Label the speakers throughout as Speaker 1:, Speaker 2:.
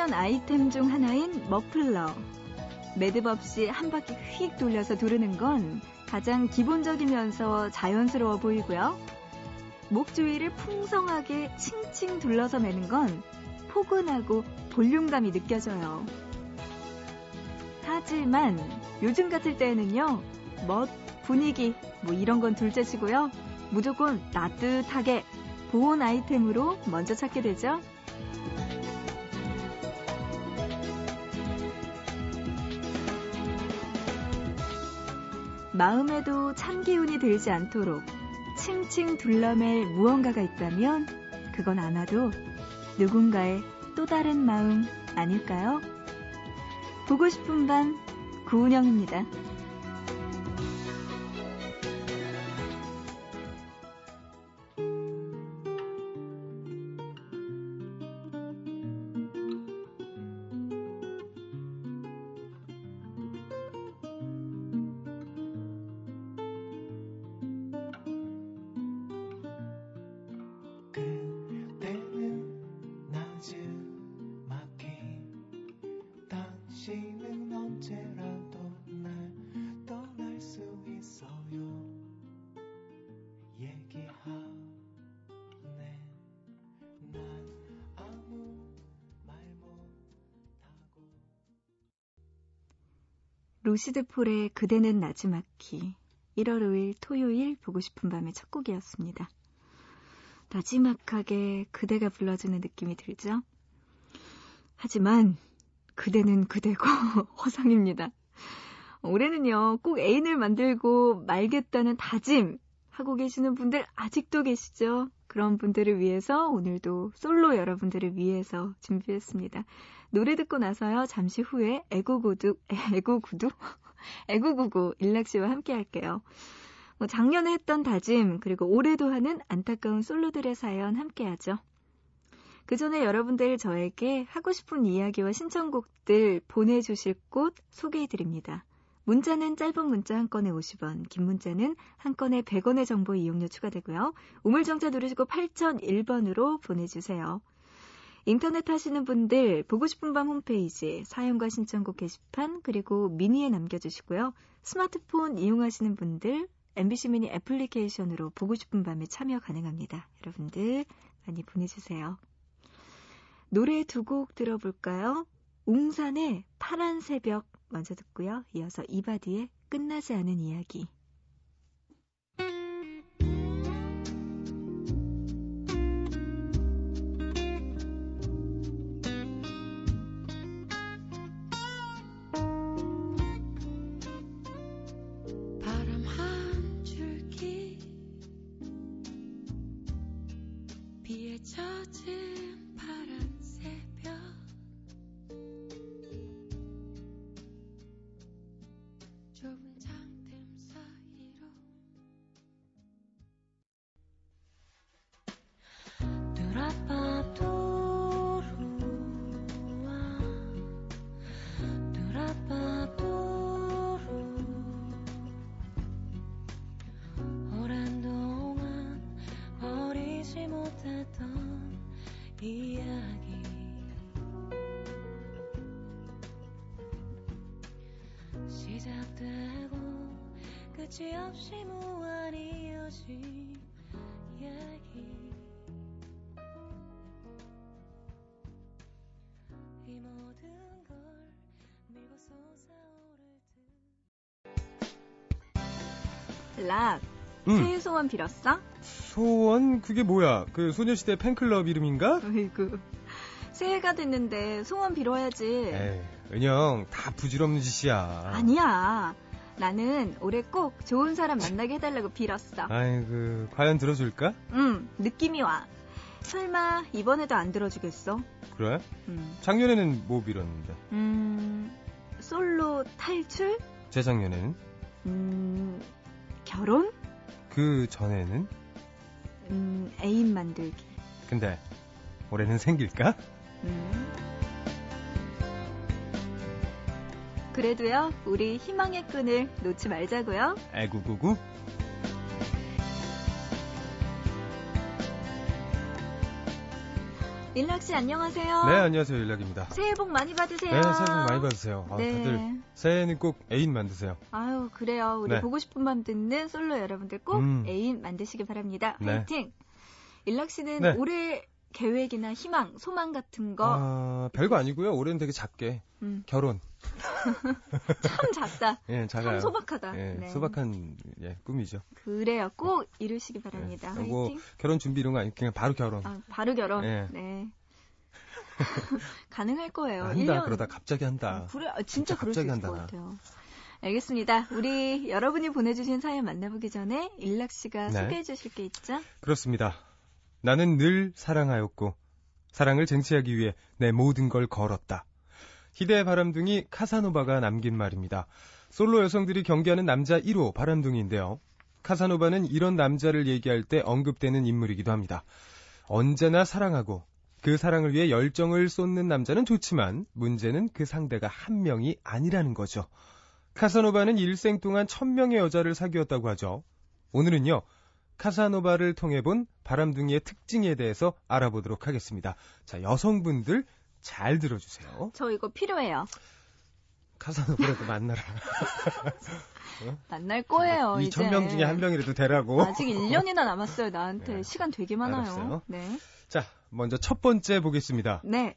Speaker 1: 패션 아이템 중 하나인 머플러. 매듭 없이 한 바퀴 휙 돌려서 두르는 건 가장 기본적이면서 자연스러워 보이고요. 목 주위를 풍성하게 칭칭 둘러서 매는 건 포근하고 볼륨감이 느껴져요. 하지만 요즘 같을 때에는요, 멋, 분위기, 뭐 이런 건 둘째치고요. 무조건 따뜻하게 보온 아이템으로 먼저 찾게 되죠. 마음에도 찬 기운이 들지 않도록 칭칭 둘러맬 무언가가 있다면 그건 아마도 누군가의 또 다른 마음 아닐까요? 보고 싶은 밤 구은영입니다. ' 루시드 폴의 그대는 나지막히' 1월 5일 토요일 보고 싶은 밤의 첫 곡이었습니다. 나지막하게 그대가 불러주는 느낌이 들죠? 하지만 그대는 그대고 허상입니다. 올해는요, 꼭 애인을 만들고 말겠다는 다짐 하고 계시는 분들 아직도 계시죠? 그런 분들을 위해서 오늘도 솔로 여러분들을 위해서 준비했습니다. 노래 듣고 나서요. 잠시 후에 애고구두, 애고구두? 애고구구 일락 씨와 함께 할게요. 뭐 작년에 했던 다짐, 그리고 올해도 하는 안타까운 솔로들의 사연 함께 하죠. 그 전에 여러분들 저에게 하고 싶은 이야기와 신청곡들 보내주실 곳 소개해드립니다. 문자는 짧은 문자 한 건에 50원, 긴 문자는 한 건에 100원의 정보 이용료 추가되고요. 우물정자 누르시고 8001번으로 보내주세요. 인터넷 하시는 분들 보고 싶은 밤 홈페이지 사연과 신청곡 게시판 그리고 미니에 남겨주시고요. 스마트폰 이용하시는 분들 MBC 미니 애플리케이션으로 보고 싶은 밤에 참여 가능합니다. 여러분들 많이 보내주세요. 노래 두 곡 들어볼까요? 웅산의 파란 새벽 먼저 듣고요. 이어서 이바디의 끝나지 않은 이야기. 끝이 없이 무한 이어진 얘기 이 모든 걸 밀고 솟아오를 듯 락, 음. 새해 소원 빌었어?
Speaker 2: 소원? 그게 뭐야? 그 소녀시대 팬클럽 이름인가?
Speaker 1: 어이구. 새해가 됐는데 소원 빌어야지.
Speaker 2: 에이, 은영, 다 부질없는 짓이야.
Speaker 1: 아니야. 나는 올해 꼭 좋은 사람 만나게 해달라고 빌었어.
Speaker 2: 아이고, 과연 들어줄까?
Speaker 1: 응, 느낌이 와. 설마 이번에도 안 들어주겠어?
Speaker 2: 그래?
Speaker 1: 음,
Speaker 2: 작년에는 뭐 빌었는데.
Speaker 1: 음, 솔로 탈출?
Speaker 2: 재작년에는?
Speaker 1: 음, 결혼?
Speaker 2: 그 전에는?
Speaker 1: 음, 애인 만들기.
Speaker 2: 근데 올해는 생길까?
Speaker 1: 음. 그래도요, 우리 희망의 끈을 놓지 말자고요.
Speaker 2: 애구구구.
Speaker 1: 일락 씨 안녕하세요.
Speaker 2: 네, 안녕하세요. 일락입니다.
Speaker 1: 새해 복 많이 받으세요.
Speaker 2: 네, 새해 복 많이 받으세요. 아,
Speaker 1: 네.
Speaker 2: 다들 새해에는 꼭 애인 만드세요.
Speaker 1: 아유, 그래요. 우리
Speaker 2: 네.
Speaker 1: 보고 싶은 밤 듣는 솔로 여러분들 꼭
Speaker 2: 음.
Speaker 1: 애인 만드시기 바랍니다.
Speaker 2: 네.
Speaker 1: 화이팅! 일락 씨는
Speaker 2: 네.
Speaker 1: 올해 계획이나 희망, 소망 같은 거,
Speaker 2: 아, 별거 아니고요. 올해는 되게 작게.
Speaker 1: 음,
Speaker 2: 결혼.
Speaker 1: 참 작다.
Speaker 2: 예, 작아요.
Speaker 1: 참 소박하다.
Speaker 2: 예,
Speaker 1: 네.
Speaker 2: 소박한 예, 꿈이죠.
Speaker 1: 그래요. 꼭 이루시기 바랍니다.
Speaker 2: 예,
Speaker 1: 화이팅!
Speaker 2: 결혼 준비 이런 거 아니 그냥 바로 결혼.
Speaker 1: 아, 바로 결혼.
Speaker 2: 예.
Speaker 1: 네. 가능할 거예요.
Speaker 2: 한다
Speaker 1: 1년.
Speaker 2: 그러다 갑자기 한다.
Speaker 1: 아, 그래, 아, 진짜
Speaker 2: 진짜
Speaker 1: 그럴 수
Speaker 2: 갑자기
Speaker 1: 있을 것
Speaker 2: 한다.
Speaker 1: 같아요. 알겠습니다. 우리 여러분이 보내주신 사연 만나보기 전에 일락 씨가
Speaker 2: 네.
Speaker 1: 소개해 주실 게 있죠?
Speaker 2: 그렇습니다. 나는 늘 사랑하였고 사랑을 쟁취하기 위해 내 모든 걸 걸었다. 희대의 바람둥이 카사노바가 남긴 말입니다. 솔로 여성들이 경계하는 남자 1호 바람둥이인데요. 카사노바는 이런 남자를 얘기할 때 언급되는 인물이기도 합니다. 언제나 사랑하고 그 사랑을 위해 열정을 쏟는 남자는 좋지만 문제는 그 상대가 한 명이 아니라는 거죠. 카사노바는 일생 동안 천명의 여자를 사귀었다고 하죠. 오늘은요, 카사노바를 통해 본 바람둥이의 특징에 대해서 알아보도록 하겠습니다. 자, 여성분들 잘 들어주세요.
Speaker 1: 저 이거 필요해요.
Speaker 2: 카사노바라도 만나라.
Speaker 1: 만날 거예요.
Speaker 2: 이
Speaker 1: 이제.
Speaker 2: 천명 중에 한 명이라도 되라고.
Speaker 1: 아직 1년이나 남았어요. 나한테
Speaker 2: 네.
Speaker 1: 시간 되게 많아요.
Speaker 2: 알았어요.
Speaker 1: 네.
Speaker 2: 자, 먼저 첫 번째 보겠습니다.
Speaker 1: 네.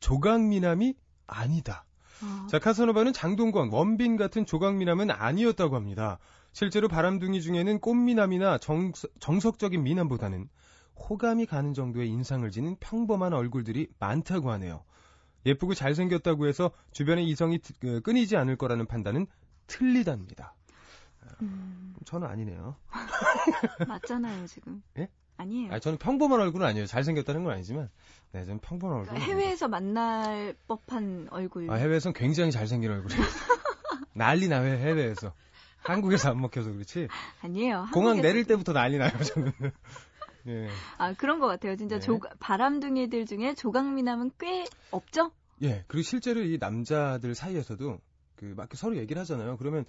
Speaker 2: 조각미남이 아니다.
Speaker 1: 어,
Speaker 2: 자, 카사노바는 장동건, 원빈 같은 조각미남은 아니었다고 합니다. 실제로 바람둥이 중에는 꽃미남이나 정, 정석적인 미남보다는 호감이 가는 정도의 인상을 지닌 평범한 얼굴들이 많다고 하네요. 예쁘고 잘생겼다고 해서 주변의 이성이 트- 그, 끊이지 않을 거라는 판단은 틀리답니다.
Speaker 1: 음,
Speaker 2: 저는 아니네요.
Speaker 1: 맞잖아요, 지금.
Speaker 2: 예?
Speaker 1: 아니에요.
Speaker 2: 아니, 저는 평범한 얼굴은 아니에요. 잘생겼다는 건 아니지만, 네, 저는 평범한 얼굴.
Speaker 1: 그러니까 해외에서 만날 법한 얼굴.
Speaker 2: 아, 해외에선 굉장히 잘생긴 얼굴이에요. 난리 나요, 해외에서. 한국에서 안 먹혀서 그렇지.
Speaker 1: 아니에요.
Speaker 2: 공항 내릴 때부터 난리 나요, 저는. 예.
Speaker 1: 아, 그런 것 같아요. 진짜
Speaker 2: 네.
Speaker 1: 조, 바람둥이들 중에 조각미남은 꽤 없죠?
Speaker 2: 예. 그리고 실제로 이 남자들 사이에서도 그막 서로 얘기를 하잖아요. 그러면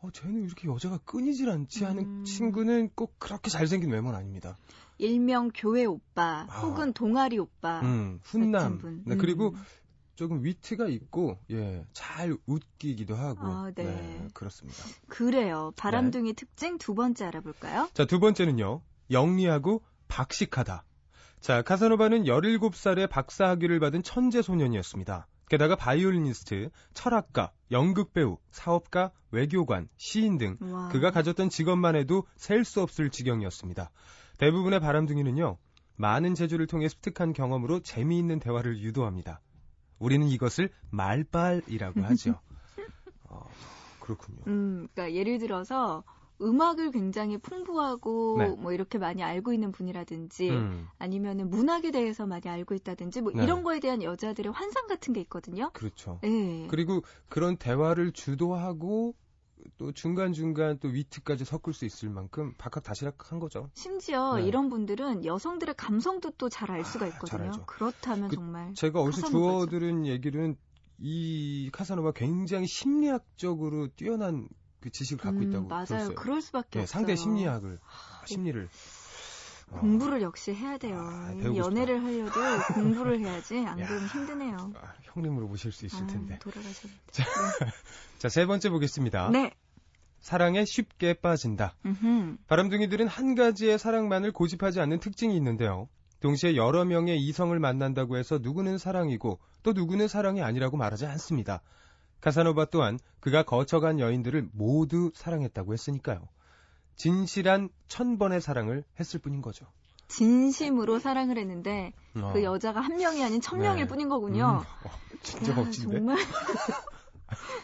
Speaker 2: 어, 쟤는 이렇게 여자가 끊이질 않지 하는
Speaker 1: 음.
Speaker 2: 친구는 꼭 그렇게 잘생긴 외모는 아닙니다.
Speaker 1: 일명 교회 오빠,
Speaker 2: 아.
Speaker 1: 혹은 동아리 오빠.
Speaker 2: 음, 훈남.
Speaker 1: 분.
Speaker 2: 네, 그리고
Speaker 1: 음.
Speaker 2: 조금 위트가 있고, 예, 잘 웃기기도 하고.
Speaker 1: 아, 네.
Speaker 2: 그렇습니다.
Speaker 1: 그래요.
Speaker 2: 네.
Speaker 1: 바람둥이 특징 두 번째 알아볼까요?
Speaker 2: 자, 두 번째는요. 영리하고 박식하다. 자, 카사노바는 17살에 박사 학위를 받은 천재 소년이었습니다. 게다가 바이올리니스트, 철학가, 연극배우, 사업가, 외교관, 시인 등
Speaker 1: 와.
Speaker 2: 그가 가졌던 직업만 해도 셀 수 없을 지경이었습니다. 대부분의 바람둥이는요, 많은 재주를 통해 습득한 경험으로 재미있는 대화를 유도합니다. 우리는 이것을 말빨이라고 하죠. 어, 그렇군요.
Speaker 1: 음, 그러니까 예를 들어서 음악을 굉장히 풍부하고
Speaker 2: 네.
Speaker 1: 뭐 이렇게 많이 알고 있는 분이라든지
Speaker 2: 음,
Speaker 1: 아니면은 문학에 대해서 많이 알고 있다든지 뭐
Speaker 2: 네.
Speaker 1: 이런 거에 대한 여자들의 환상 같은 게 있거든요.
Speaker 2: 그렇죠.
Speaker 1: 예.
Speaker 2: 그리고 그런 대화를 주도하고 또 중간중간 또 위트까지 섞을 수 있을 만큼 박학다시락한 거죠.
Speaker 1: 심지어
Speaker 2: 네.
Speaker 1: 이런 분들은 여성들의 감성도 또 잘 알 수가
Speaker 2: 아, 잘
Speaker 1: 있거든요.
Speaker 2: 알죠.
Speaker 1: 그렇다면
Speaker 2: 그-
Speaker 1: 정말
Speaker 2: 제가 어디서. 주워들은 얘기는 이 카사노바 굉장히 심리학적으로 뛰어난 그 지식을 갖고
Speaker 1: 음,
Speaker 2: 있다고
Speaker 1: 맞아요.
Speaker 2: 들었어요.
Speaker 1: 그럴 수밖에
Speaker 2: 네,
Speaker 1: 없어요.
Speaker 2: 상대 심리학을 심리를 어,
Speaker 1: 공부를 역시 해야 돼요.
Speaker 2: 아,
Speaker 1: 연애를 하려도 공부를 해야지 안
Speaker 2: 야.
Speaker 1: 그러면 힘드네요.
Speaker 2: 아, 형님으로 모실 수 있을
Speaker 1: 아,
Speaker 2: 텐데.
Speaker 1: 돌아가셨는데.
Speaker 2: 자, 세 번째 보겠습니다.
Speaker 1: 네.
Speaker 2: 사랑에 쉽게 빠진다.
Speaker 1: 음흠.
Speaker 2: 바람둥이들은 한 가지의 사랑만을 고집하지 않는 특징이 있는데요. 동시에 여러 명의 이성을 만난다고 해서 누구는 사랑이고 또 누구는 사랑이 아니라고 말하지 않습니다. 카사노바 또한 그가 거쳐간 여인들을 모두 사랑했다고 했으니까요. 진실한 천 번의 사랑을 했을 뿐인 거죠.
Speaker 1: 진심으로 사랑을 했는데
Speaker 2: 어.
Speaker 1: 그 여자가 한 명이 아닌 천 명일
Speaker 2: 네.
Speaker 1: 뿐인 거군요.
Speaker 2: 음, 어, 진짜
Speaker 1: 야,
Speaker 2: 멋진데.
Speaker 1: 정말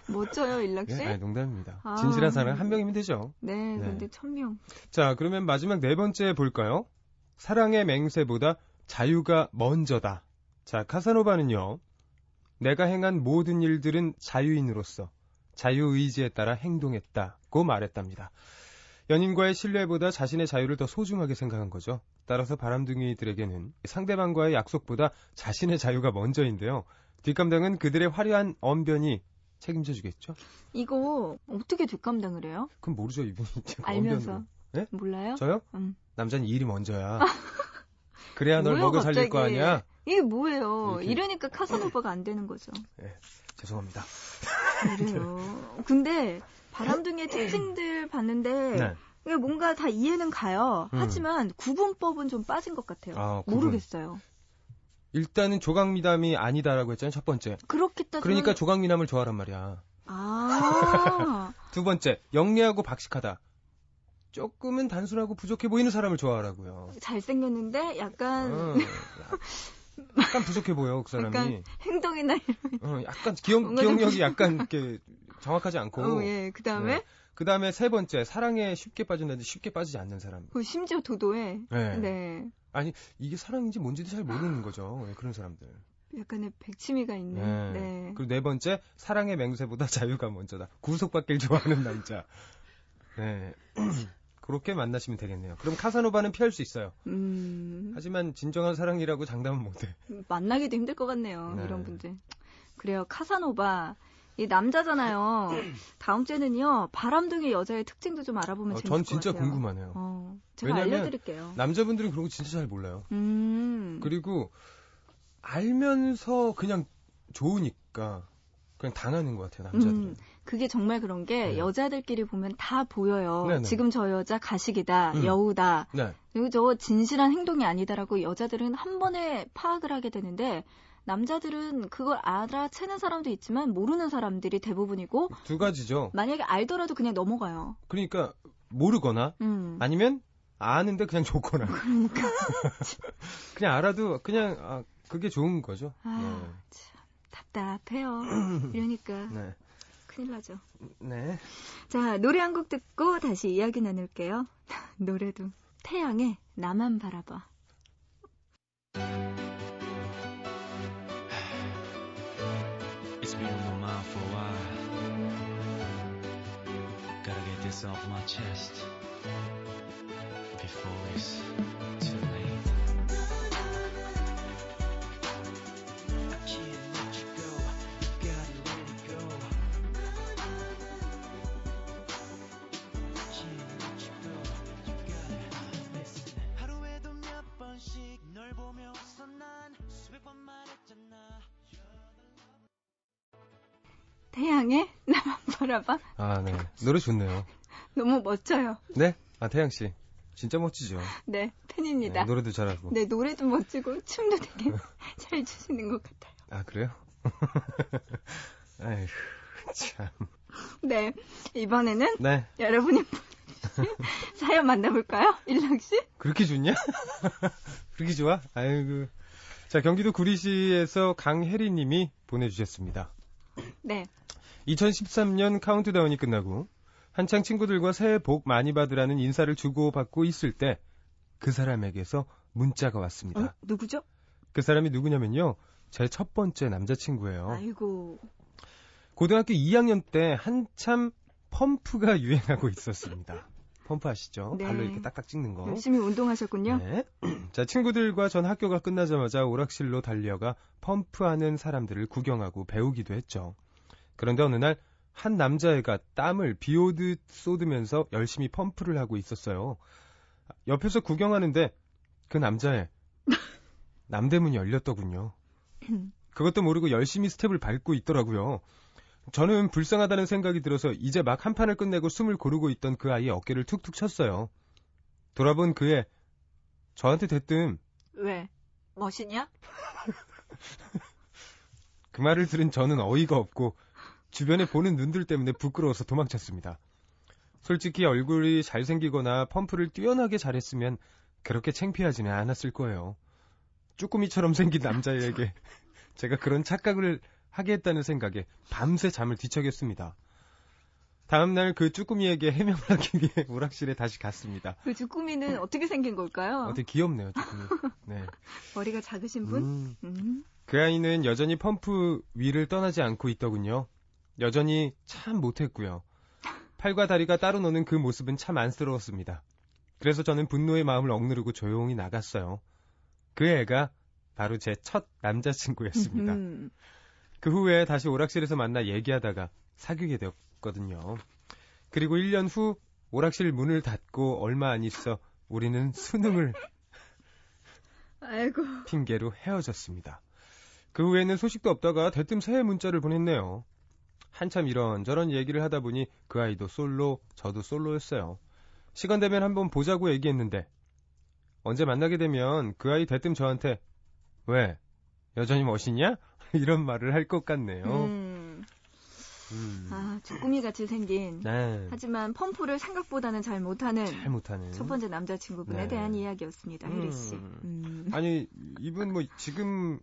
Speaker 1: 멋져요, 일락 씨.
Speaker 2: 예, 아니, 농담입니다.
Speaker 1: 아.
Speaker 2: 진실한 사랑 한 명이면 되죠.
Speaker 1: 네,
Speaker 2: 네.
Speaker 1: 근데 천 명.
Speaker 2: 자, 그러면 마지막 네 번째 볼까요? 사랑의 맹세보다 자유가 먼저다. 자, 카사노바는요. 내가 행한 모든 일들은 자유인으로서 자유의지에 따라 행동했다고 말했답니다. 연인과의 신뢰보다 자신의 자유를 더 소중하게 생각한 거죠. 따라서 바람둥이들에게는 상대방과의 약속보다 자신의 자유가 먼저인데요. 뒷감당은 그들의 화려한 언변이 책임져 주겠죠?
Speaker 1: 이거 어떻게 뒷감당을 해요?
Speaker 2: 그럼 모르죠, 이분이.
Speaker 1: 알면서.
Speaker 2: 네?
Speaker 1: 몰라요?
Speaker 2: 저요?
Speaker 1: 음.
Speaker 2: 남자는 일이 먼저야. 그래야 널 먹여 살릴 거
Speaker 1: 갑자기?
Speaker 2: 아니야?
Speaker 1: 이게 뭐예요?
Speaker 2: 이렇게.
Speaker 1: 이러니까 카사노바가 안 되는 거죠.
Speaker 2: 죄송합니다.
Speaker 1: 그래요. 근데 바람둥이의 특징들 봤는데
Speaker 2: 네.
Speaker 1: 뭔가 다 이해는 가요.
Speaker 2: 음.
Speaker 1: 하지만 구분법은 좀 빠진 것 같아요.
Speaker 2: 아.
Speaker 1: 모르겠어요.
Speaker 2: 일단은 조각미담이 아니다라고 했잖아요, 첫 번째.
Speaker 1: 따지면
Speaker 2: 그러니까 조각미남을 좋아하란 말이야.
Speaker 1: 아
Speaker 2: 두 번째, 영리하고 박식하다. 조금은 단순하고 부족해 보이는 사람을 좋아하라고요.
Speaker 1: 잘생겼는데 약간
Speaker 2: 어, 약간 부족해 보여, 그 사람이.
Speaker 1: 약간 행동이나
Speaker 2: 어, 약간 기억, 기억력이 약간 이렇게 정확하지 않고.
Speaker 1: 어, 예. 그 다음에
Speaker 2: 그 다음에 세 번째, 사랑에 쉽게 빠진다는데 쉽게 빠지지 않는 사람.
Speaker 1: 그 심지어 도도해.
Speaker 2: 네.
Speaker 1: 네.
Speaker 2: 이게 사랑인지 뭔지도 잘 모르는 거죠. 예, 그런 사람들.
Speaker 1: 약간의 백치미가 있는.
Speaker 2: 네.
Speaker 1: 네.
Speaker 2: 그리고 네 번째, 사랑의 맹세보다 자유가 먼저다. 구속받길 좋아하는 남자. 네. 그렇게 만나시면 되겠네요. 그럼 카사노바는 피할 수 있어요.
Speaker 1: 음,
Speaker 2: 하지만 진정한 사랑이라고 장담은 못해.
Speaker 1: 만나기도 힘들 것 같네요.
Speaker 2: 네.
Speaker 1: 이런 분들. 그래요. 카사노바. 이 남자잖아요. 다음 주에는요. 바람둥이 여자의 특징도 좀 알아보면
Speaker 2: 어,
Speaker 1: 재밌을 전것
Speaker 2: 진짜
Speaker 1: 같아요.
Speaker 2: 궁금하네요.
Speaker 1: 어, 제가 알려드릴게요.
Speaker 2: 남자분들은 그런 거 진짜 잘 몰라요.
Speaker 1: 음.
Speaker 2: 그리고 알면서 그냥 좋으니까 그냥 당하는 것 같아요, 남자들은.
Speaker 1: 음, 그게 정말 그런 게
Speaker 2: 네.
Speaker 1: 여자들끼리 보면 다 보여요.
Speaker 2: 네네.
Speaker 1: 지금 저 여자 가식이다,
Speaker 2: 음.
Speaker 1: 여우다,
Speaker 2: 네.
Speaker 1: 그리고 저 진실한 행동이 아니다라고 여자들은 한 번에 파악을 하게 되는데 남자들은 그걸 알아채는 사람도 있지만 모르는 사람들이 대부분이고
Speaker 2: 두 가지죠.
Speaker 1: 만약에 알더라도 그냥 넘어가요.
Speaker 2: 그러니까 모르거나
Speaker 1: 음.
Speaker 2: 아니면 아는데 그냥 좋거나.
Speaker 1: 그러니까.
Speaker 2: 그냥 알아도 그냥 아, 그게 좋은 거죠.
Speaker 1: 아, 참 답답해요. 이러니까
Speaker 2: 네. 네.
Speaker 1: 큰일 나죠.
Speaker 2: 네.
Speaker 1: 자, 노래 한 곡 듣고 다시 이야기 나눌게요. 노래도 태양의 나만 바라봐.
Speaker 3: It's been on my mind for a while. Gotta get this off my chest before it's
Speaker 1: 태양의 나만 바라봐.
Speaker 2: 아, 네. 노래 좋네요.
Speaker 1: 너무 멋져요.
Speaker 2: 네? 아, 태양 씨. 진짜 멋지죠.
Speaker 1: 네, 팬입니다.
Speaker 2: 네, 노래도 잘하고.
Speaker 1: 네, 노래도 멋지고 춤도 되게 잘 추시는 것 같아요.
Speaker 2: 아, 그래요? 아휴, 참.
Speaker 1: 네, 이번에는
Speaker 2: 네.
Speaker 1: 여러분이 사연 만나볼까요? 일락 씨?
Speaker 2: 그렇게 좋냐? 그렇게 좋아? 아이고. 자, 경기도 구리시에서 강혜리 님이 보내주셨습니다.
Speaker 1: 네,
Speaker 2: 2013년 카운트다운이 끝나고 한창 친구들과 새해 복 많이 받으라는 인사를 주고받고 있을 때 그 사람에게서 문자가 왔습니다.
Speaker 1: 어, 누구죠?
Speaker 2: 그 사람이 누구냐면요. 제 첫 번째 남자친구예요.
Speaker 1: 아이고,
Speaker 2: 고등학교 2학년 때 한참 펌프가 유행하고 있었습니다. 펌프 아시죠?
Speaker 1: 네.
Speaker 2: 발로 이렇게 딱딱 찍는 거.
Speaker 1: 열심히 운동하셨군요.
Speaker 2: 네. 자, 친구들과 전 학교가 끝나자마자 오락실로 달려가 펌프하는 사람들을 구경하고 배우기도 했죠. 그런데 어느 날 한 남자애가 땀을 비 오듯 쏟으면서 열심히 펌프를 하고 있었어요. 옆에서 구경하는데 그 남자애 남대문이 열렸더군요. 그것도 모르고 열심히 스텝을 밟고 있더라고요. 저는 불쌍하다는 생각이 들어서 이제 막 한 판을 끝내고 숨을 고르고 있던 그 아이의 어깨를 툭툭 쳤어요. 돌아본 그애 저한테 대뜸
Speaker 1: 왜? 멋이냐?
Speaker 2: 그 말을 들은 저는 어이가 없고 주변에 보는 눈들 때문에 부끄러워서 도망쳤습니다. 솔직히 얼굴이 잘생기거나 펌프를 뛰어나게 잘했으면 그렇게 창피하지는 않았을 거예요. 쭈꾸미처럼 생긴 남자에게 제가 그런 착각을 하게 했다는 생각에 밤새 잠을 뒤척였습니다. 다음날 그 쭈꾸미에게 해명을 하기 위해 오락실에 다시 갔습니다.
Speaker 1: 그 주꾸미는 어떻게 생긴 걸까요?
Speaker 2: 어떻게 귀엽네요, 쭈꾸미. 네.
Speaker 1: 머리가 작으신 분?
Speaker 2: 음,
Speaker 1: 음.
Speaker 2: 그 아이는 여전히 펌프 위를 떠나지 않고 있더군요. 여전히 참 못했고요. 팔과 다리가 따로 노는 그 모습은 참 안쓰러웠습니다. 그래서 저는 분노의 마음을 억누르고 조용히 나갔어요. 그 애가 바로 제 첫 남자친구였습니다.
Speaker 1: 음.
Speaker 2: 그 후에 다시 오락실에서 만나 얘기하다가 사귀게 되었거든요. 그리고 1년 후 오락실 문을 닫고 얼마 안 있어 우리는 수능을
Speaker 1: 아이고.
Speaker 2: 핑계로 헤어졌습니다. 그 후에는 소식도 없다가 대뜸 새해 문자를 보냈네요. 한참 이런저런 얘기를 하다 보니 그 아이도 솔로, 저도 솔로였어요. 시간 되면 한번 보자고 얘기했는데 언제 만나게 되면 그 아이 대뜸 저한테 왜 여전히 멋있냐? 이런 말을 할 것 같네요.
Speaker 1: 음.
Speaker 2: 음.
Speaker 1: 아, 주꾸미 같이 생긴.
Speaker 2: 네.
Speaker 1: 하지만 펌프를 생각보다는 잘 못하는
Speaker 2: 잘 못하는.
Speaker 1: 첫 번째 남자친구분에
Speaker 2: 네.
Speaker 1: 대한 이야기였습니다. 혜리 씨.
Speaker 2: 음.
Speaker 1: 음.
Speaker 2: 아니 이분 뭐 지금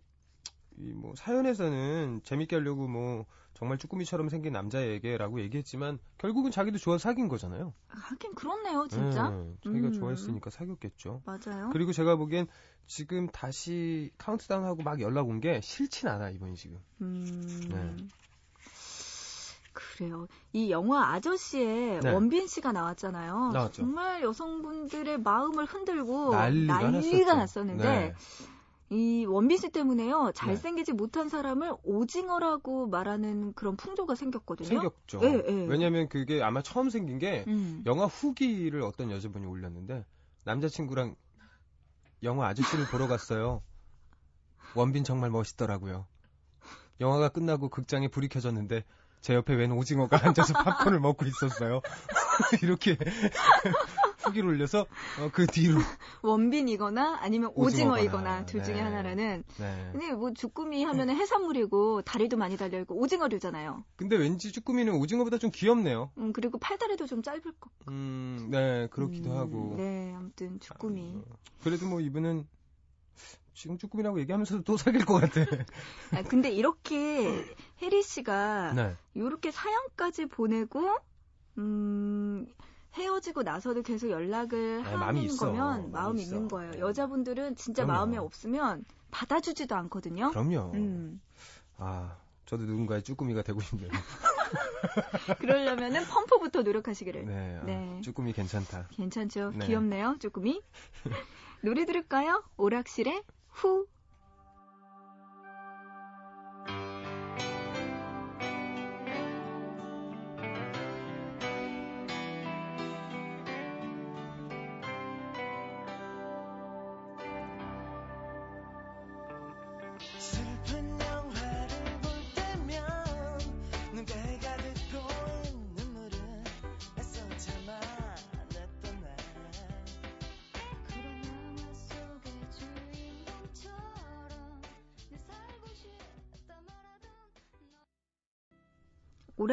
Speaker 2: 이 뭐 사연에서는 재밌게 하려고 뭐 정말 쭈꾸미처럼 생긴 남자에게라고 얘기했지만 결국은 자기도 좋아서 사귄 거잖아요.
Speaker 1: 하긴 그렇네요, 진짜.
Speaker 2: 네, 자기가
Speaker 1: 음.
Speaker 2: 좋아했으니까 사귀었겠죠.
Speaker 1: 맞아요.
Speaker 2: 그리고 제가 보기엔 지금 다시 카운트다운하고 막 연락 온 게 싫진 않아 이분이 지금.
Speaker 1: 음.
Speaker 2: 네.
Speaker 1: 그래요. 이 영화 아저씨에
Speaker 2: 네.
Speaker 1: 원빈 씨가 나왔잖아요.
Speaker 2: 나왔죠.
Speaker 1: 정말 여성분들의 마음을 흔들고
Speaker 2: 난리가, 났었죠.
Speaker 1: 났었는데
Speaker 2: 네.
Speaker 1: 이 원빈 씨 때문에요. 잘생기지 못한 사람을 오징어라고 말하는 그런 풍조가 생겼거든요.
Speaker 2: 생겼죠.
Speaker 1: 예, 예.
Speaker 2: 왜냐면 그게 아마 처음 생긴 게
Speaker 1: 음.
Speaker 2: 영화 후기를 어떤 여자분이 올렸는데 남자친구랑 영화 아저씨를 보러 갔어요. 원빈 정말 멋있더라고요. 영화가 끝나고 극장에 불이 켜졌는데 제 옆에 웬 오징어가 앉아서 팝콘을 먹고 있었어요. 이렇게 후기를 올려서 어, 그 뒤로
Speaker 1: 원빈이거나 아니면 오징어이거나 둘 중에
Speaker 2: 네.
Speaker 1: 하나라는
Speaker 2: 네.
Speaker 1: 근데 뭐 주꾸미 하면 은 해산물이고 다리도 많이 달려 있고 오징어류잖아요.
Speaker 2: 근데 왠지 쭈꾸미는 오징어보다 좀 귀엽네요.
Speaker 1: 음 그리고 팔다리도 좀 짧을 것.
Speaker 2: 음, 네, 그렇기도
Speaker 1: 음,
Speaker 2: 하고.
Speaker 1: 네, 아무튼 주꾸미.
Speaker 2: 어, 그래도 뭐 이분은 지금 쭈꾸미라고 얘기하면서도 또 사귈 것 같아.
Speaker 1: 아, 근데 이렇게 혜리 씨가
Speaker 2: 네.
Speaker 1: 이렇게 사연까지 보내고 음 헤어지고 나서도 계속 연락을
Speaker 2: 네, 마음이
Speaker 1: 하는
Speaker 2: 있어.
Speaker 1: 거면
Speaker 2: 마음이.
Speaker 1: 있는 거예요.
Speaker 2: 네.
Speaker 1: 여자분들은 진짜
Speaker 2: 그럼요.
Speaker 1: 마음에 없으면 받아주지도 않거든요.
Speaker 2: 그럼요.
Speaker 1: 음.
Speaker 2: 아, 저도 누군가의 쭈꾸미가 되고 싶네요.
Speaker 1: 그러려면은 펌프부터 노력하시기를.
Speaker 2: 네, 아,
Speaker 1: 네.
Speaker 2: 쭈꾸미 괜찮다.
Speaker 1: 괜찮죠?
Speaker 2: 네.
Speaker 1: 귀엽네요, 조금이. 노래 들을까요? 오락실의 후.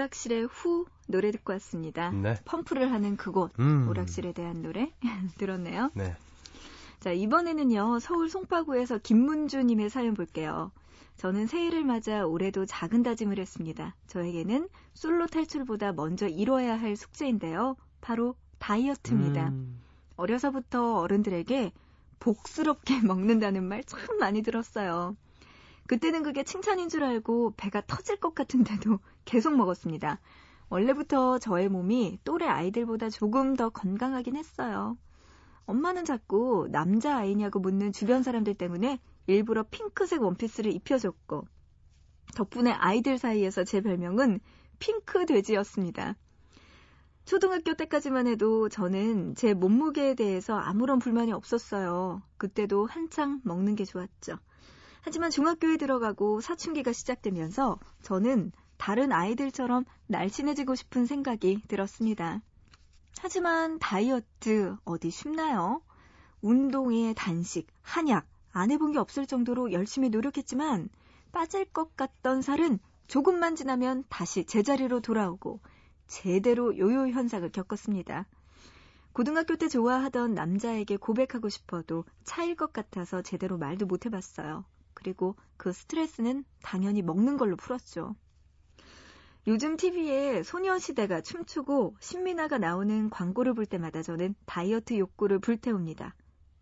Speaker 1: 오락실의 후 노래 듣고 왔습니다.
Speaker 2: 네.
Speaker 1: 펌프를 하는 그곳.
Speaker 2: 음.
Speaker 1: 오락실에 대한 노래 들었네요.
Speaker 2: 네.
Speaker 1: 자, 이번에는요, 서울 송파구에서 김문주님의 사연 볼게요. 저는 새해를 맞아 올해도 작은 다짐을 했습니다. 저에게는 솔로 탈출보다 먼저 이뤄야 할 숙제인데요. 바로 다이어트입니다.
Speaker 2: 음,
Speaker 1: 어려서부터 어른들에게 복스럽게 먹는다는 말 참 많이 들었어요. 그때는 그게 칭찬인 줄 알고 배가 터질 것 같은데도 계속 먹었습니다. 원래부터 저의 몸이 또래 아이들보다 조금 더 건강하긴 했어요. 엄마는 자꾸 남자아이냐고 묻는 주변 사람들 때문에 일부러 핑크색 원피스를 입혀줬고, 덕분에 아이들 사이에서 제 별명은 핑크 돼지였습니다. 초등학교 때까지만 해도 저는 제 몸무게에 대해서 아무런 불만이 없었어요. 그때도 한창 먹는 게 좋았죠. 하지만 중학교에 들어가고 사춘기가 시작되면서 저는 다른 아이들처럼 날씬해지고 싶은 생각이 들었습니다. 하지만 다이어트 어디 쉽나요? 운동에 단식, 한약 안 해본 게 없을 정도로 열심히 노력했지만 빠질 것 같던 살은 조금만 지나면 다시 제자리로 돌아오고 제대로 요요 현상을 겪었습니다. 고등학교 때 좋아하던 남자에게 고백하고 싶어도 차일 것 같아서 제대로 말도 못 해봤어요. 그리고 그 스트레스는 당연히 먹는 걸로 풀었죠. 요즘 TV에 소녀시대가 춤추고 신민아가 나오는 광고를 볼 때마다 저는 다이어트 욕구를 불태웁니다.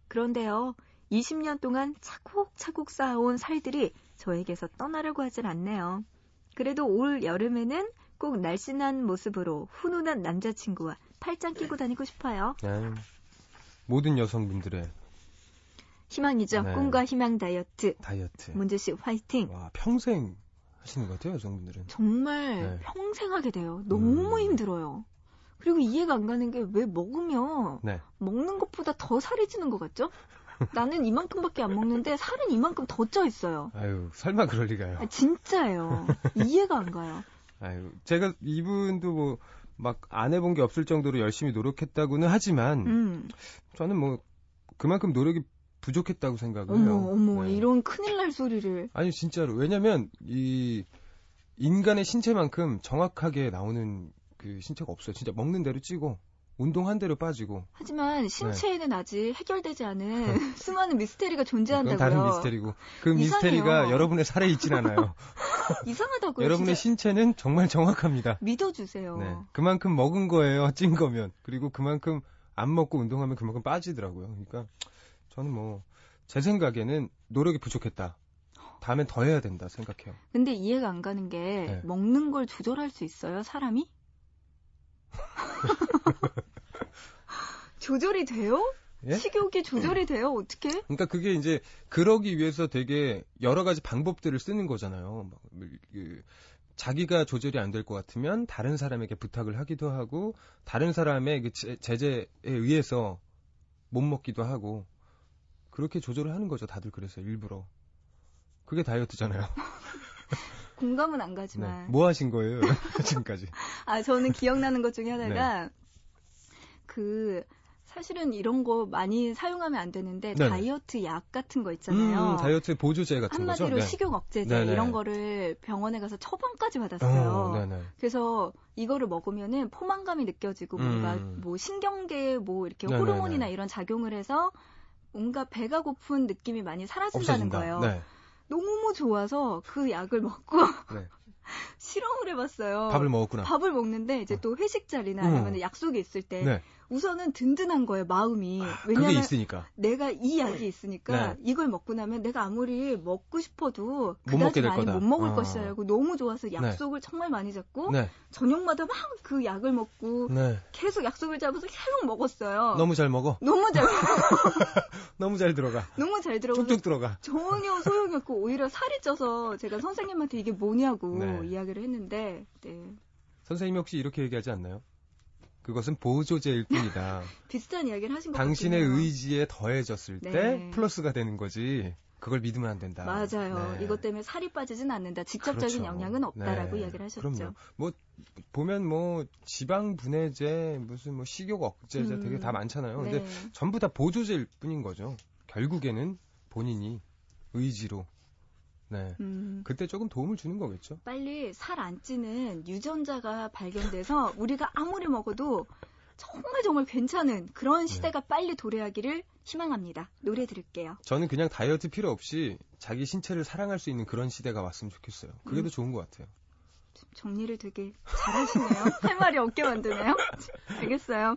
Speaker 1: 그런데요, 20년 동안 차곡차곡 쌓아온 살들이 저에게서 떠나려고 하질 않네요. 그래도 올 여름에는 꼭 날씬한 모습으로 훈훈한 남자친구와 팔짱 끼고 다니고 싶어요.
Speaker 2: 네. 모든 여성분들의
Speaker 1: 희망이죠.
Speaker 2: 네.
Speaker 1: 꿈과 희망 다이어트.
Speaker 2: 다이어트.
Speaker 1: 문주 씨 화이팅.
Speaker 2: 와, 평생 하시는 것 같아요, 여성분들은.
Speaker 1: 정말
Speaker 2: 네.
Speaker 1: 평생 하게 돼요. 너무
Speaker 2: 음.
Speaker 1: 힘들어요. 그리고 이해가 안 가는 게 왜 먹으면
Speaker 2: 네.
Speaker 1: 먹는 것보다 더 살이 찌는 것 같죠? 나는 이만큼밖에 안 먹는데 살은 이만큼 더 쪄 있어요.
Speaker 2: 아유, 설마 그럴 리가요.
Speaker 1: 아, 진짜예요. 이해가 안 가요.
Speaker 2: 아유, 제가 이분도 뭐, 막 안 해본 게 없을 정도로 열심히 노력했다고는 하지만,
Speaker 1: 음.
Speaker 2: 저는 뭐, 그만큼 노력이 부족했다고 생각을 해요.
Speaker 1: 어머, 어머,
Speaker 2: 네.
Speaker 1: 이런 큰일 날 소리를.
Speaker 2: 아니, 진짜로. 왜냐면, 이, 인간의 신체만큼 정확하게 나오는 그 신체가 없어요. 진짜 먹는 대로 찌고, 운동한 대로 빠지고.
Speaker 1: 하지만 신체에는 아직 해결되지 않은 수많은 미스테리가 존재한다고요.
Speaker 2: 다른 미스테리고. 그
Speaker 1: 이상해요.
Speaker 2: 미스테리가 여러분의 살에 있진 않아요.
Speaker 1: 이상하다고요.
Speaker 2: 여러분의
Speaker 1: 진짜
Speaker 2: 신체는 정말 정확합니다.
Speaker 1: 믿어주세요.
Speaker 2: 네. 그만큼 먹은 거예요. 찐 거면. 그리고 그만큼 안 먹고 운동하면 그만큼 빠지더라고요. 그러니까 저는 뭐 제 생각에는 노력이 부족했다. 다음엔 더 해야 된다 생각해요.
Speaker 1: 근데 이해가 안 가는 게
Speaker 2: 네.
Speaker 1: 먹는 걸 조절할 수 있어요, 사람이? 조절이 돼요?
Speaker 2: 예?
Speaker 1: 식욕이 조절이 돼요? 어떻게?
Speaker 2: 그러니까 그게 이제 그러기 위해서 되게 여러 가지 방법들을 쓰는 거잖아요. 막 그, 자기가 조절이 안 될 것 같으면 다른 사람에게 부탁을 하기도 하고 다른 사람의 그 제- 제재에 의해서 못 먹기도 하고 그렇게 조절을 하는 거죠. 다들 그래서 일부러. 그게 다이어트잖아요.
Speaker 1: 공감은 안
Speaker 2: 네.
Speaker 1: 가지만.
Speaker 2: 뭐 하신 거예요? 지금까지.
Speaker 1: 아, 저는 기억나는 것 중에
Speaker 2: 네.
Speaker 1: 하나가 그 사실은 이런 거 많이 사용하면 안 되는데
Speaker 2: 네네.
Speaker 1: 다이어트 약 같은 거 있잖아요.
Speaker 2: 음, 다이어트 보조제 같은 거죠.
Speaker 1: 한마디로
Speaker 2: 네.
Speaker 1: 식욕 억제제
Speaker 2: 네네.
Speaker 1: 이런 거를 병원에 가서 처방까지 받았어요.
Speaker 2: 어, 네네.
Speaker 1: 그래서 이거를 먹으면은 포만감이 느껴지고 뭔가
Speaker 2: 음.
Speaker 1: 뭐 신경계에 뭐 이렇게
Speaker 2: 네네네.
Speaker 1: 호르몬이나 이런 작용을 해서 뭔가 배가 고픈 느낌이 많이 사라진다는
Speaker 2: 없어진다.
Speaker 1: 거예요.
Speaker 2: 네.
Speaker 1: 너무 좋아서 그 약을 먹고
Speaker 2: 네.
Speaker 1: 실험을 해봤어요.
Speaker 2: 밥을 먹었구나.
Speaker 1: 밥을 먹는데 이제 또 회식 자리나
Speaker 2: 음.
Speaker 1: 아니면 약속이 있을 때
Speaker 2: 네.
Speaker 1: 우선은 든든한 거예요 마음이
Speaker 2: 그게
Speaker 1: 왜냐면
Speaker 2: 있으니까.
Speaker 1: 내가 이 약이 있으니까
Speaker 2: 네.
Speaker 1: 이걸 먹고 나면 내가 아무리 먹고 싶어도 그다지
Speaker 2: 될
Speaker 1: 많이
Speaker 2: 거다.
Speaker 1: 못 먹을
Speaker 2: 아.
Speaker 1: 것이라고 너무 좋아서 약속을 정말 많이 잡고
Speaker 2: 네.
Speaker 1: 저녁마다 막 그 약을 먹고
Speaker 2: 네.
Speaker 1: 계속 약속을 잡아서 계속 먹었어요.
Speaker 2: 너무 잘 먹어.
Speaker 1: 너무 잘
Speaker 2: 너무 잘 들어가.
Speaker 1: 너무 잘 들어가서
Speaker 2: 쭉쭉 들어가.
Speaker 1: 전혀 소용이 없고 오히려 살이 쪄서 제가 선생님한테 이게 뭐냐고
Speaker 2: 네.
Speaker 1: 이야기를 했는데 네.
Speaker 2: 선생님이 혹시 이렇게 얘기하지 않나요? 그것은 보조제일 뿐이다.
Speaker 1: 비슷한 이야기를 하신 것
Speaker 2: 당신의
Speaker 1: 같아요.
Speaker 2: 의지에 더해졌을
Speaker 1: 네.
Speaker 2: 때 플러스가 되는 거지. 그걸 믿으면 안 된다.
Speaker 1: 맞아요.
Speaker 2: 네.
Speaker 1: 이것 때문에 살이 빠지진 않는다. 직접적인
Speaker 2: 그렇죠.
Speaker 1: 영향은 없다라고
Speaker 2: 네.
Speaker 1: 이야기를 하셨죠.
Speaker 2: 그럼요. 뭐 보면 뭐 지방 분해제, 무슨 뭐 식욕 억제제
Speaker 1: 음.
Speaker 2: 되게 다 많잖아요. 근데
Speaker 1: 네.
Speaker 2: 전부 다 보조제일 뿐인 거죠. 결국에는 본인이 의지로 네.
Speaker 1: 음,
Speaker 2: 그때 조금 도움을 주는 거겠죠.
Speaker 1: 빨리 살 안 찌는 유전자가 발견돼서 우리가 아무리 먹어도 정말 정말 괜찮은 그런
Speaker 2: 네.
Speaker 1: 시대가 빨리 도래하기를 희망합니다. 노래 들을게요.
Speaker 2: 저는 그냥 다이어트 필요 없이 자기 신체를 사랑할 수 있는 그런 시대가 왔으면 좋겠어요. 그게
Speaker 1: 음.
Speaker 2: 더 좋은 것 같아요.
Speaker 1: 정리를 되게 잘하시네요. 할 말이 없게 만드네요. 알겠어요.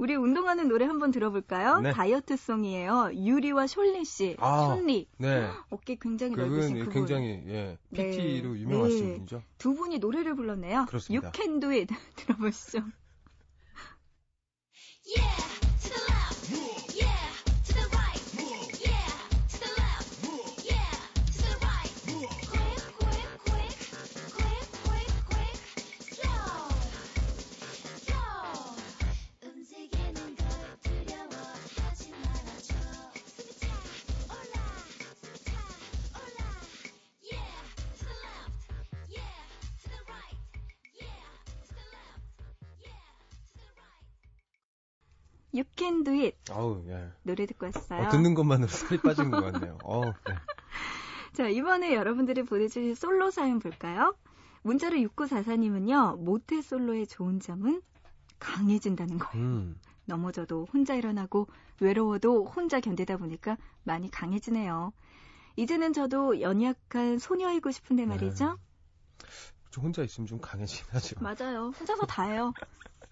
Speaker 1: 우리 운동하는 노래 한번 들어볼까요?
Speaker 2: 네.
Speaker 1: 다이어트송이에요. 유리와 숄리 씨,
Speaker 2: 아,
Speaker 1: 션리.
Speaker 2: 네.
Speaker 1: 어깨 굉장히 넓으신
Speaker 2: 그분. 굉장히 예,
Speaker 1: 네.
Speaker 2: PT로 유명하신
Speaker 1: 네.
Speaker 2: 분이죠.
Speaker 1: 두 분이 노래를 불렀네요.
Speaker 2: 그렇습니다.
Speaker 1: You can do it. 들어보시죠.
Speaker 4: Yeah,
Speaker 1: You can do it.
Speaker 2: 아우, 예.
Speaker 1: 노래 듣고 왔어요.
Speaker 2: 어, 듣는 것만으로 살이 빠지는 것 같네요. 어, 네.
Speaker 1: 자, 이번에 여러분들이 보내주신 솔로 사연 볼까요? 문자로 6944님은요, 모태 솔로의 좋은 점은 강해진다는 거예요.
Speaker 2: 음,
Speaker 1: 넘어져도 혼자 일어나고 외로워도 혼자 견디다 보니까 많이 강해지네요. 이제는 저도 연약한 소녀이고 싶은데 말이죠.
Speaker 2: 저 혼자 있으면 좀 강해지긴 하죠.
Speaker 1: 맞아요. 혼자서 다 해요.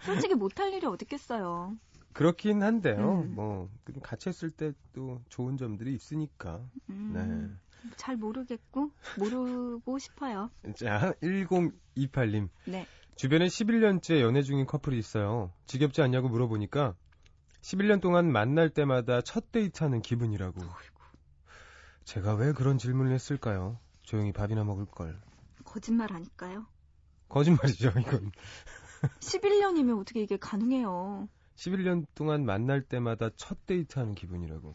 Speaker 1: 솔직히 못할 일이 어딨겠어요.
Speaker 2: 그렇긴 한데요.
Speaker 1: 음.
Speaker 2: 뭐 같이 했을 때 또 좋은 점들이 있으니까.
Speaker 1: 음, 잘 모르겠고 모르고 싶어요.
Speaker 2: 네. 자, 1028님.
Speaker 1: 네.
Speaker 2: 주변에 11년째 연애 중인 커플이 있어요. 지겹지 않냐고 물어보니까 11년 동안 만날 때마다 첫 데이트하는 기분이라고. 제가 왜 그런 질문을 했을까요? 조용히 밥이나 먹을 걸.
Speaker 1: 거짓말 하니까요.
Speaker 2: 거짓말이죠, 이건.
Speaker 1: 11년이면 어떻게 이게 가능해요.
Speaker 2: 11년 동안 만날 때마다 첫 데이트하는 기분이라고.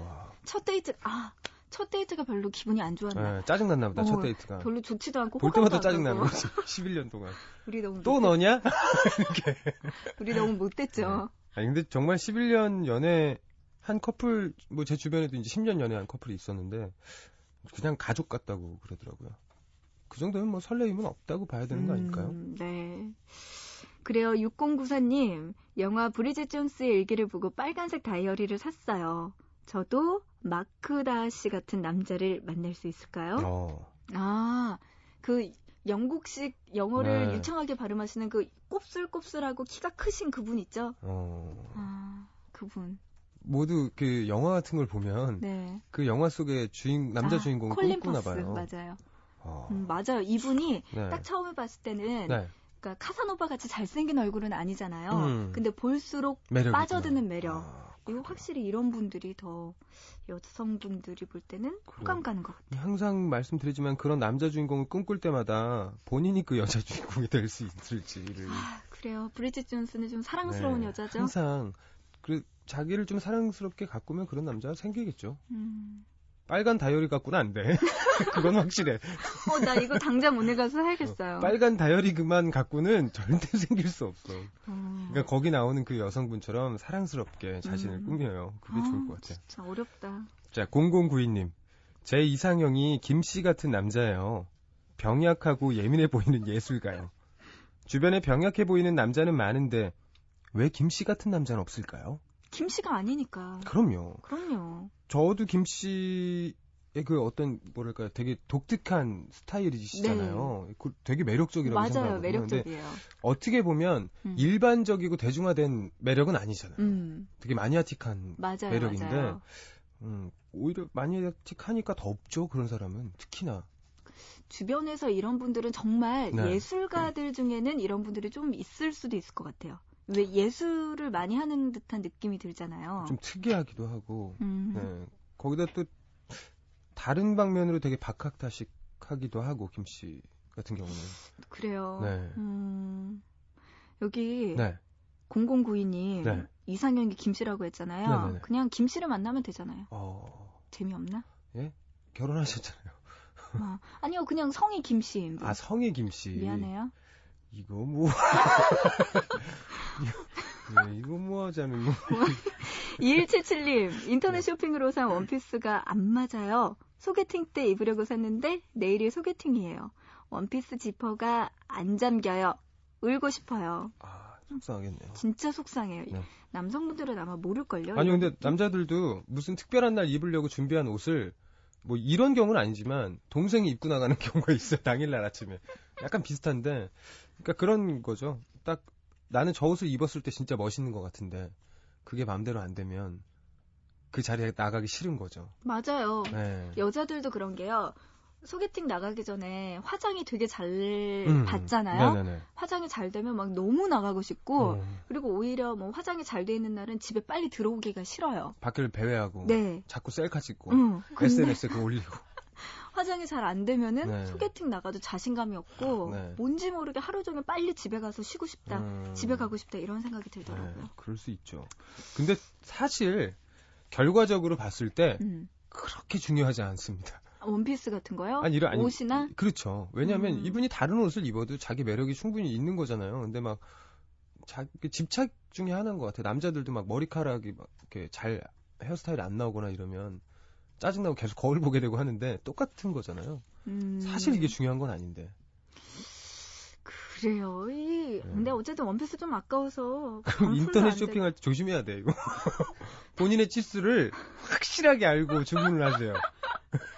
Speaker 2: 와.
Speaker 1: 첫 데이트, 아, 첫 데이트가 별로 기분이 안 좋았나.
Speaker 2: 예, 짜증 났나 보다, 첫
Speaker 1: 어,
Speaker 2: 데이트가.
Speaker 1: 별로 좋지도 않고
Speaker 2: 볼 때마다 짜증 나는
Speaker 1: 가고.
Speaker 2: 거지. 11년 동안.
Speaker 1: 우리 너무
Speaker 2: 또
Speaker 1: 못-
Speaker 2: 너냐?
Speaker 1: 우리 너무 못됐죠.
Speaker 2: 아니, 근데 정말 11년 연애 한 커플, 뭐 제 주변에도 이제 10년 연애한 커플이 있었는데, 그냥 가족 같다고 그러더라고요. 그 정도면 뭐 설레임은 없다고 봐야 되는 거 아닐까요?
Speaker 1: 음, 네. 그래요. 6094님, 영화 브리짓 존스의 일기를 보고 빨간색 다이어리를 샀어요. 저도 마크다 씨 같은 남자를 만날 수 있을까요?
Speaker 2: 어.
Speaker 1: 아, 그 영국식 영어를
Speaker 2: 네.
Speaker 1: 유창하게 발음하시는 그 곱슬곱슬하고 키가 크신 그분 있죠?
Speaker 2: 어.
Speaker 1: 아, 그분.
Speaker 2: 모두 그 영화 같은 걸 보면
Speaker 1: 네.
Speaker 2: 그 영화 속의 주인 남자
Speaker 1: 아,
Speaker 2: 주인공을
Speaker 1: 콜린
Speaker 2: 꿈꾸나
Speaker 1: 퍼스,
Speaker 2: 봐요.
Speaker 1: 맞아요.
Speaker 2: 어.
Speaker 1: 음, 맞아요. 이분이
Speaker 2: 네.
Speaker 1: 딱 처음에 봤을 때는
Speaker 2: 네.
Speaker 1: 그러니까 카사노바 같이 잘생긴 얼굴은 아니잖아요.
Speaker 2: 음.
Speaker 1: 근데 볼수록 빠져드는 매력.
Speaker 2: 아, 그래요.
Speaker 1: 확실히 이런 분들이 더 여성분들이 볼 때는 호감 가는 것 같아요.
Speaker 2: 항상 말씀드리지만 그런 남자 주인공을 꿈꿀 때마다 본인이 그 여자 주인공이 될 수 있을지를
Speaker 1: 아, 그래요. 브리짓 존스는 좀 사랑스러운
Speaker 2: 네,
Speaker 1: 여자죠.
Speaker 2: 항상 그 자기를 좀 사랑스럽게 가꾸면 그런 남자가 생기겠죠.
Speaker 1: 음.
Speaker 2: 빨간 다이어리 갖고는 안 돼. 그건 확실해.
Speaker 1: 어, 나 이거 당장 오늘 가서 사야겠어요.
Speaker 2: 빨간 다이어리 그만 갖고는 절대 생길 수 없어.
Speaker 1: 어.
Speaker 2: 그러니까 거기 나오는 그 여성분처럼 사랑스럽게 자신을
Speaker 1: 음.
Speaker 2: 꾸며요. 그게
Speaker 1: 아,
Speaker 2: 좋을 것 같아요.
Speaker 1: 진짜 어렵다.
Speaker 2: 자, 0092님. 제 이상형이 김씨 같은 남자예요. 병약하고 예민해 보이는 예술가요. 주변에 병약해 보이는 남자는 많은데 왜 김씨 같은 남자는 없을까요?
Speaker 1: 김씨가 아니니까.
Speaker 2: 그럼요.
Speaker 1: 그럼요.
Speaker 2: 저도 김씨의 그 어떤 뭐랄까요, 되게 독특한 스타일이시잖아요. 그 되게 매력적이라고
Speaker 1: 네. 맞아요.
Speaker 2: 생각하거든요. 근데
Speaker 1: 매력적이에요.
Speaker 2: 어떻게 보면
Speaker 1: 음.
Speaker 2: 일반적이고 대중화된 매력은 아니잖아요.
Speaker 1: 음,
Speaker 2: 되게 마니아틱한
Speaker 1: 맞아요.
Speaker 2: 매력인데
Speaker 1: 맞아요.
Speaker 2: 음, 오히려 마니아틱하니까 더 없죠 그런 사람은 특히나
Speaker 1: 주변에서 이런 분들은 정말
Speaker 2: 네.
Speaker 1: 예술가들 중에는 이런 분들이 좀 있을 수도 있을 것 같아요. 왜 예술을 많이 하는 듯한 느낌이 들잖아요.
Speaker 2: 좀 특이하기도 하고
Speaker 1: 음,
Speaker 2: 네. 거기다 또 다른 방면으로 되게 박학다식 하기도 하고 김 씨 같은 경우는
Speaker 1: 그래요.
Speaker 2: 네.
Speaker 1: 음, 여기
Speaker 2: 네
Speaker 1: 0092님
Speaker 2: 네.
Speaker 1: 이상형이 김 씨라고 했잖아요.
Speaker 2: 네네네.
Speaker 1: 그냥 김 씨를 만나면 되잖아요.
Speaker 2: 어,
Speaker 1: 재미없나?
Speaker 2: 결혼하셨잖아요.
Speaker 1: 어, 아니요, 그냥 성이 김 씨인 분.
Speaker 2: 아 성의 김씨
Speaker 1: 미안해요.
Speaker 2: 이거 뭐 네, 이거 뭐 하자면 뭐
Speaker 1: 2177님, 인터넷
Speaker 2: 네.
Speaker 1: 쇼핑으로 산 원피스가 안 맞아요. 소개팅 때 입으려고 샀는데 내일이 소개팅이에요. 원피스 지퍼가 안 잠겨요. 울고 싶어요.
Speaker 2: 아, 속상하겠네요.
Speaker 1: 진짜 속상해요.
Speaker 2: 네.
Speaker 1: 남성분들은 아마 모를걸요?
Speaker 2: 아니 근데? 남자들도 무슨 특별한 날 입으려고 준비한 옷을 뭐 이런 경우는 아니지만 동생이 입고 나가는 경우가 있어요 당일날 아침에 약간 비슷한데 그러니까 그런 거죠 딱 나는 저 옷을 입었을 때 진짜 멋있는 것 같은데 그게 마음대로 안 되면 그 자리에 나가기 싫은 거죠
Speaker 1: 맞아요.
Speaker 2: 네.
Speaker 1: 여자들도 그런 게요. 소개팅 나가기 전에 화장이 되게 잘
Speaker 2: 음,
Speaker 1: 받잖아요.
Speaker 2: 네네네
Speaker 1: 화장이 잘 되면 막 너무 나가고 싶고
Speaker 2: 어,
Speaker 1: 그리고 오히려 뭐 화장이 잘 돼 있는 날은 집에 빨리 들어오기가 싫어요.
Speaker 2: 밖을 배회하고
Speaker 1: 네.
Speaker 2: 자꾸 셀카 찍고
Speaker 1: 응. 근데
Speaker 2: SNS에 그거 올리고
Speaker 1: 화장이 잘 안 되면은
Speaker 2: 네.
Speaker 1: 소개팅 나가도 자신감이 없고
Speaker 2: 네.
Speaker 1: 뭔지 모르게 하루 종일 빨리 집에 가서 쉬고 싶다.
Speaker 2: 음,
Speaker 1: 집에 가고 싶다 이런 생각이
Speaker 2: 네,
Speaker 1: 들더라고요.
Speaker 2: 그럴 수 있죠 근데 사실 결과적으로 봤을 때
Speaker 1: 음.
Speaker 2: 그렇게 중요하지 않습니다
Speaker 1: 원피스 같은 거요?
Speaker 2: 아니, 이런- 아니,
Speaker 1: 옷이나
Speaker 2: 그렇죠. 왜냐하면
Speaker 1: 음.
Speaker 2: 이분이 다른 옷을 입어도 자기 매력이 충분히 있는 거잖아요. 근데 막 자기 집착 중에 하나인 것 같아요. 남자들도 막 머리카락이 막 이렇게 잘 헤어스타일이 안 나오거나 이러면 짜증나고 계속 거울 보게 되고 하는데 똑같은 거잖아요.
Speaker 1: 음.
Speaker 2: 사실 이게 중요한 건 아닌데.
Speaker 1: 그래요. 이
Speaker 2: 네.
Speaker 1: 근데 어쨌든 원피스 좀 아까워서
Speaker 2: 그럼 인터넷. 쇼핑할 때 조심해야 돼, 이거. 본인의 치수를 확실하게 알고 주문을 하세요.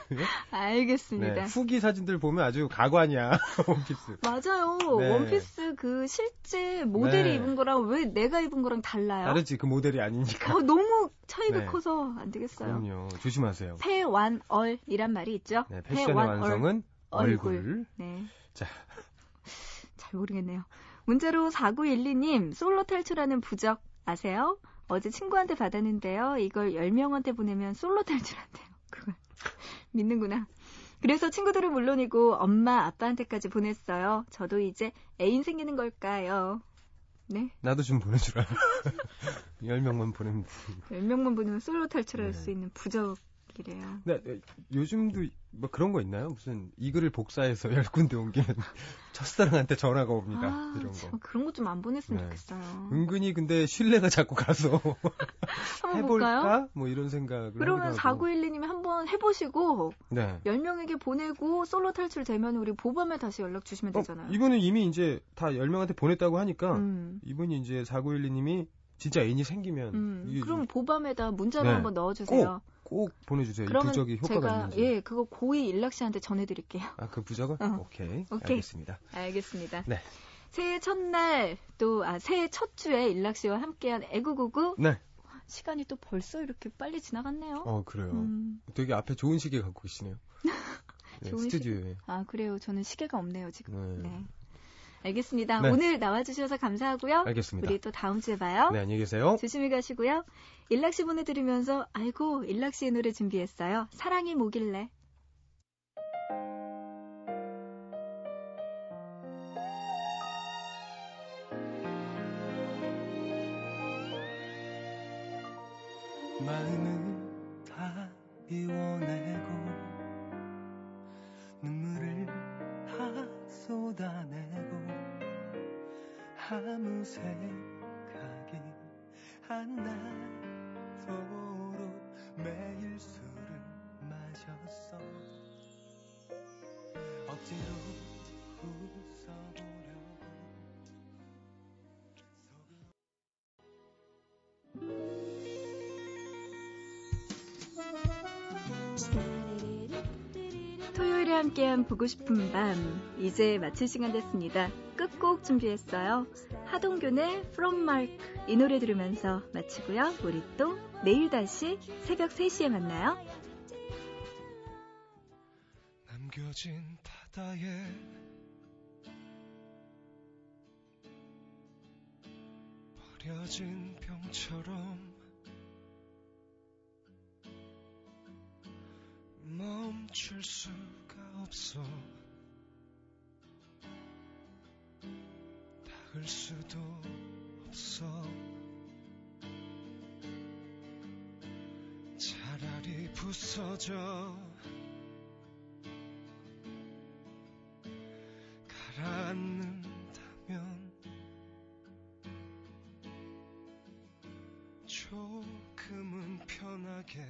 Speaker 1: 알겠습니다.
Speaker 2: 네, 후기 사진들 보면 아주 가관이야 원피스.
Speaker 1: 맞아요.
Speaker 2: 네.
Speaker 1: 원피스 그 실제 모델이
Speaker 2: 네.
Speaker 1: 입은 거랑 왜 내가 입은 거랑 달라요?
Speaker 2: 다르지 그 모델이 아니니까.
Speaker 1: 어, 너무 차이가
Speaker 2: 네.
Speaker 1: 커서 안 되겠어요.
Speaker 2: 그럼요. 조심하세요.
Speaker 1: 패완얼이란 말이 있죠.
Speaker 2: 네, 패션의
Speaker 1: 패완얼.
Speaker 2: 완성은 얼굴.
Speaker 1: 얼굴. 네.
Speaker 2: 자.
Speaker 1: 잘 모르겠네요. 문자로 4912님, 솔로 탈출하는 부적 아세요? 어제 친구한테 받았는데요. 이걸 10명한테 보내면 솔로 탈출한대요. 그걸 믿는구나. 그래서 친구들은 물론이고 엄마, 아빠한테까지 보냈어요. 저도 이제 애인 생기는 걸까요? 네.
Speaker 2: 나도 좀 보내주라. 10명만 보내면 돼.
Speaker 1: 10명만 보내면 솔로 탈출할
Speaker 2: 네.
Speaker 1: 수 있는 부적 이래요.
Speaker 2: 네, 네, 요즘도 뭐 그런 거 있나요? 무슨 이 글을 복사해서 열 군데 옮기면 첫사랑한테 전화가 옵니다.
Speaker 1: 아,
Speaker 2: 이런
Speaker 1: 참
Speaker 2: 거.
Speaker 1: 그런 것좀안 보냈으면
Speaker 2: 네.
Speaker 1: 좋겠어요.
Speaker 2: 은근히 근데 신뢰가 자꾸 가서 해볼까?
Speaker 1: 볼까요?
Speaker 2: 뭐 이런 생각을
Speaker 1: 그러면
Speaker 2: 하기도 하고.
Speaker 1: 4912님이 한번 해보시고
Speaker 2: 네.
Speaker 1: 10명에게 보내고 솔로 탈출 되면 우리 보밤에 다시 연락 주시면
Speaker 2: 어,
Speaker 1: 되잖아요.
Speaker 2: 이분은 이미 이제 다 10명한테 보냈다고 하니까
Speaker 1: 음.
Speaker 2: 이분이 이제 4912님이 진짜 애인이 생기면
Speaker 1: 음, 그럼 보밤에다 문자로
Speaker 2: 네.
Speaker 1: 한번 넣어주세요.
Speaker 2: 꼭 보내주세요. 이
Speaker 1: 그러면
Speaker 2: 부적이 효과가
Speaker 1: 제가
Speaker 2: 있는지.
Speaker 1: 예 그거 고이 일락 씨한테 전해드릴게요.
Speaker 2: 아, 그 부적은?
Speaker 1: 어.
Speaker 2: 오케이.
Speaker 1: 오케이.
Speaker 2: 알겠습니다.
Speaker 1: 알겠습니다.
Speaker 2: 네.
Speaker 1: 새해 첫날 또 아 새해 첫 주에 일락 씨와 함께한 애구구구
Speaker 2: 네.
Speaker 1: 시간이 또 벌써 이렇게 빨리 지나갔네요.
Speaker 2: 어, 그래요.
Speaker 1: 음,
Speaker 2: 되게 앞에 좋은 시계 갖고 계시네요. 네,
Speaker 1: 좋은
Speaker 2: 스튜디오에.
Speaker 1: 아 그래요. 저는 시계가 없네요 지금.
Speaker 2: 네.
Speaker 1: 네. 알겠습니다.
Speaker 2: 네.
Speaker 1: 오늘 나와주셔서 감사하고요.
Speaker 2: 알겠습니다.
Speaker 1: 우리 또 다음 주에 봐요.
Speaker 2: 네, 안녕히 계세요.
Speaker 1: 조심히 가시고요. 일락 씨 보내드리면서 아이고 일락 씨의 노래 준비했어요. 사랑이 뭐길래. 함께한 보고 싶은 밤 이제 마칠 시간 됐습니다. 끝곡 준비했어요. 하동균의 From Mark 이 노래 들으면서 마치고요. 우리 또 내일 다시 새벽 3시에 만나요.
Speaker 3: 남겨진 바다에 버려진 병처럼 멈출 수가 없어. 닦을 수도 없어. 차라리 부서져. 가라앉는다면 조금은 편하게